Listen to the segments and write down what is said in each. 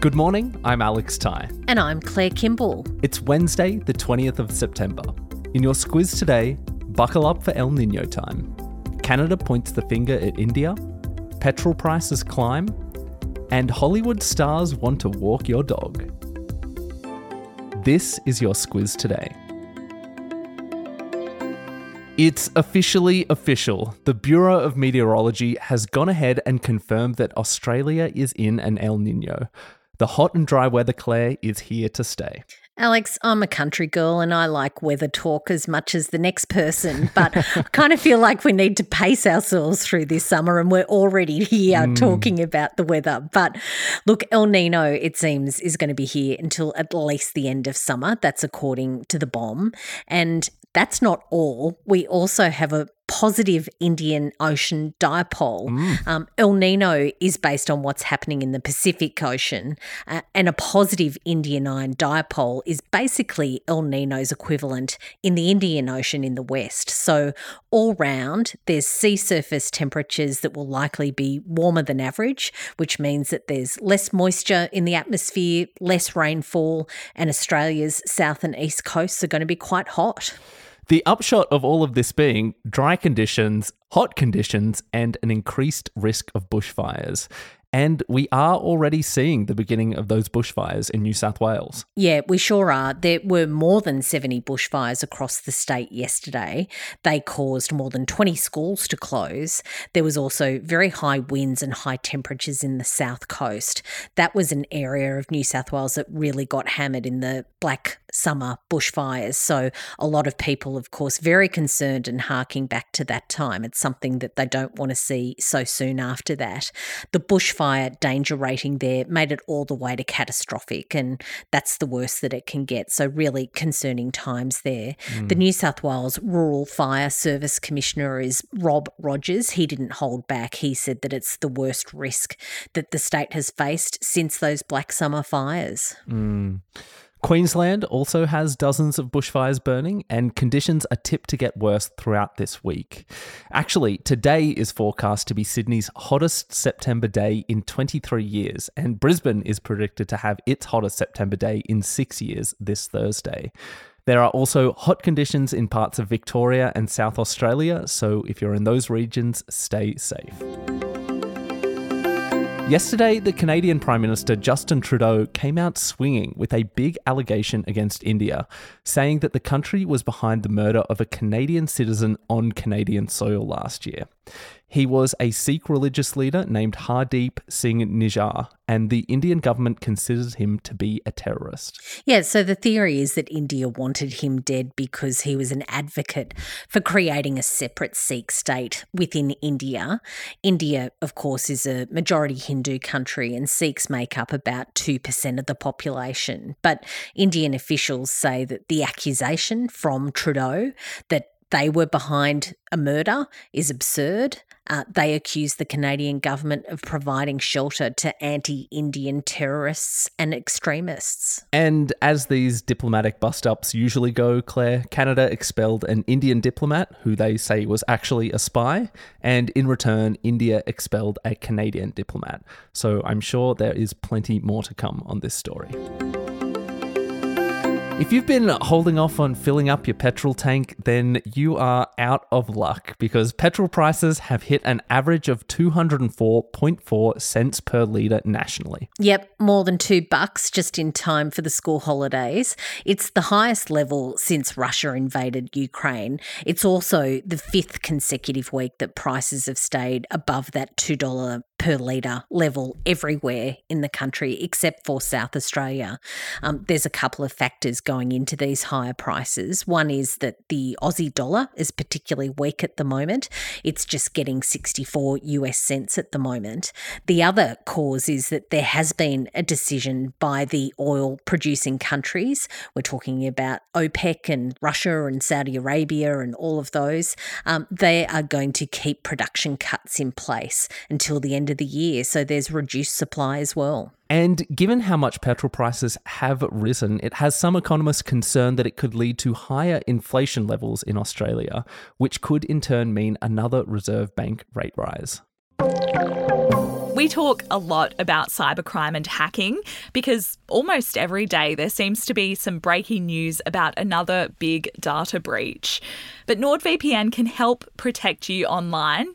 Good morning, I'm Alex Ty. And I'm Claire Kimball. It's Wednesday, the 20th of September. In your squiz today, buckle up for El Nino time. Canada points the finger at India, petrol prices climb, and Hollywood stars want to walk your dog. This is your squiz today. It's officially official. The Bureau of Meteorology has gone ahead and confirmed that Australia is in an El Nino. The hot and dry weather, Claire, is here to stay. Alex, I'm a country girl and I like weather talk as much as the next person, but I kind of feel like we need to pace ourselves through this summer and we're already here mm. talking about the weather. But look, El Nino, it seems, is going to be here until at least the end of summer. That's according to the BOM. And that's not all. We also have a positive Indian Ocean dipole. Mm. Um, El Nino is based on what's happening in the Pacific Ocean, uh, and a positive Indian Ocean dipole is basically El Nino's equivalent in the Indian Ocean in the west. So, all round, there's sea surface temperatures that will likely be warmer than average, which means that there's less moisture in the atmosphere, less rainfall, and Australia's south and east coasts are going to be quite hot. The upshot of all of this being dry conditions, hot conditions, and an increased risk of bushfires. And we are already seeing the beginning of those bushfires in New South Wales. Yeah, we sure are. There were more than 70 bushfires across the state yesterday. They caused more than 20 schools to close. There was also very high winds and high temperatures in the south coast. That was an area of New South Wales that really got hammered in the black summer bushfires. So, a lot of people, of course, very concerned and harking back to that time. It's something that they don't want to see so soon after that. The bushfires fire danger rating there made it all the way to catastrophic, and that's the worst that it can get. So, really concerning times there. Mm. The New South Wales Rural Fire Service Commissioner is Rob Rogers. He didn't hold back. He said that it's the worst risk that the state has faced since those Black Summer fires. Mm. Queensland also has dozens of bushfires burning, and conditions are tipped to get worse throughout this week. Actually, today is forecast to be Sydney's hottest September day in 23 years, and Brisbane is predicted to have its hottest September day in six years this Thursday. There are also hot conditions in parts of Victoria and South Australia, so if you're in those regions, stay safe. Yesterday, the Canadian Prime Minister Justin Trudeau came out swinging with a big allegation against India, saying that the country was behind the murder of a Canadian citizen on Canadian soil last year. He was a Sikh religious leader named Hardeep Singh Nijjar, and the Indian government considers him to be a terrorist. Yeah, so the theory is that India wanted him dead because he was an advocate for creating a separate Sikh state within India. India, of course, is a majority Hindu country, and Sikhs make up about 2% of the population. But Indian officials say that the accusation from Trudeau that they were behind a murder is absurd. Uh, they accuse the Canadian government of providing shelter to anti Indian terrorists and extremists. And as these diplomatic bust ups usually go, Claire, Canada expelled an Indian diplomat who they say was actually a spy. And in return, India expelled a Canadian diplomat. So I'm sure there is plenty more to come on this story. If you've been holding off on filling up your petrol tank, then you are out of luck because petrol prices have hit an average of 204.4 cents per litre nationally. Yep, more than two bucks just in time for the school holidays. It's the highest level since Russia invaded Ukraine. It's also the fifth consecutive week that prices have stayed above that $2 per litre level everywhere in the country except for South Australia. Um, there's a couple of factors going into these higher prices. One is that the Aussie dollar is particularly weak at the moment, it's just getting 64 US cents at the moment. The other cause is that there has been a decision by the oil producing countries. We're talking about OPEC and Russia and Saudi Arabia and all of those. Um, they are going to keep production cuts in place until the end of the year. So there's reduced supply as well. And given how much petrol prices have risen, it has some economists concerned that it could lead to higher inflation levels in Australia, which could in turn mean another Reserve Bank rate rise. We talk a lot about cybercrime and hacking because almost every day there seems to be some breaking news about another big data breach. But NordVPN can help protect you online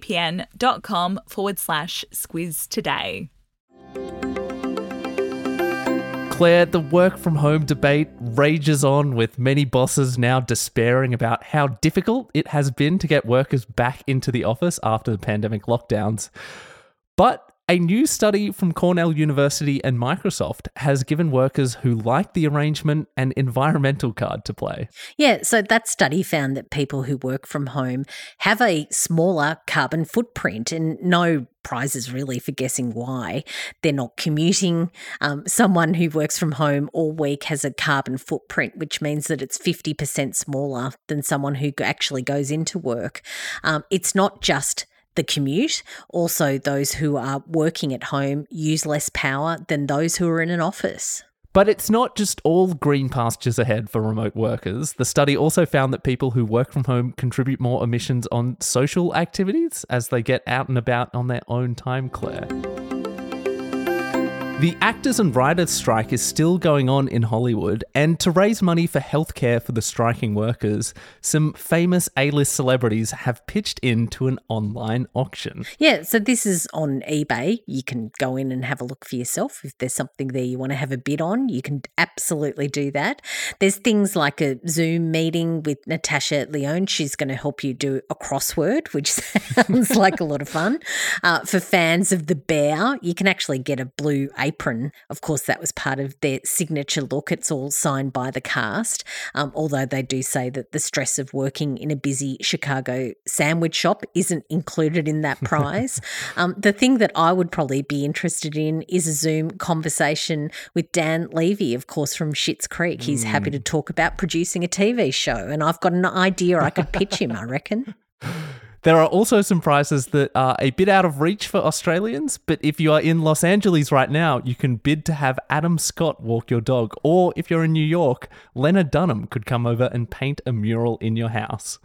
nordvpn.com forward slash squiz today. Claire, the work from home debate rages on with many bosses now despairing about how difficult it has been to get workers back into the office after the pandemic lockdowns. But a new study from Cornell University and Microsoft has given workers who like the arrangement an environmental card to play. Yeah, so that study found that people who work from home have a smaller carbon footprint and no prizes really for guessing why. They're not commuting. Um, someone who works from home all week has a carbon footprint, which means that it's 50% smaller than someone who actually goes into work. Um, it's not just the commute. Also, those who are working at home use less power than those who are in an office. But it's not just all green pastures ahead for remote workers. The study also found that people who work from home contribute more emissions on social activities as they get out and about on their own time, Claire. The actors and writers strike is still going on in Hollywood, and to raise money for healthcare for the striking workers, some famous A list celebrities have pitched into an online auction. Yeah, so this is on eBay. You can go in and have a look for yourself. If there's something there you want to have a bid on, you can absolutely do that. There's things like a Zoom meeting with Natasha Lyonne. She's going to help you do a crossword, which sounds like a lot of fun. Uh, for fans of The Bear, you can actually get a blue apron. Of course, that was part of their signature look. It's all signed by the cast, um, although they do say that the stress of working in a busy Chicago sandwich shop isn't included in that prize. um, the thing that I would probably be interested in is a Zoom conversation with Dan Levy, of course, from Schitt's Creek. He's mm. happy to talk about producing a TV show, and I've got an idea I could pitch him, I reckon. There are also some prizes that are a bit out of reach for Australians, but if you are in Los Angeles right now, you can bid to have Adam Scott walk your dog. Or if you're in New York, Lena Dunham could come over and paint a mural in your house.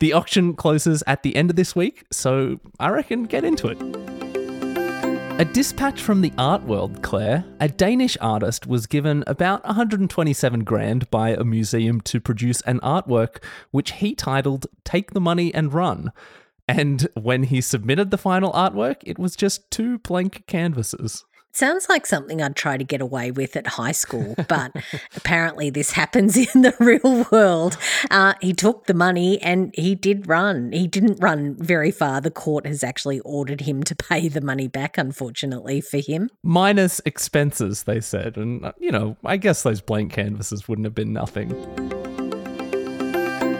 The auction closes at the end of this week, so I reckon get into it. A dispatch from the art world, Claire. A Danish artist was given about 127 grand by a museum to produce an artwork which he titled Take the Money and Run. And when he submitted the final artwork, it was just two blank canvases. Sounds like something I'd try to get away with at high school, but apparently this happens in the real world. Uh, he took the money and he did run. He didn't run very far. The court has actually ordered him to pay the money back, unfortunately for him. Minus expenses, they said. And, uh, you know, I guess those blank canvases wouldn't have been nothing.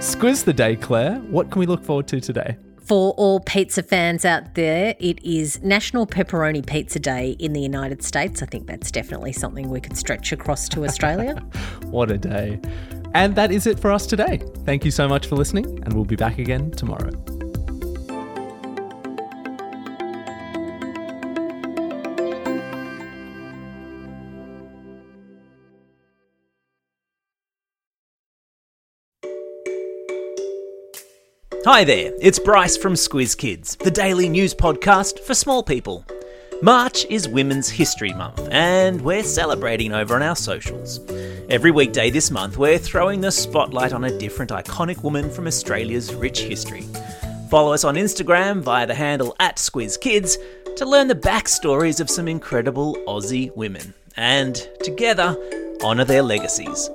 Squiz the day, Claire. What can we look forward to today? For all pizza fans out there, it is National Pepperoni Pizza Day in the United States. I think that's definitely something we could stretch across to Australia. what a day. And that is it for us today. Thank you so much for listening, and we'll be back again tomorrow. Hi there, it's Bryce from Squiz Kids, the daily news podcast for small people. March is Women's History Month, and we're celebrating over on our socials. Every weekday this month, we're throwing the spotlight on a different iconic woman from Australia's rich history. Follow us on Instagram via the handle at SquizKids to learn the backstories of some incredible Aussie women, and together, honour their legacies.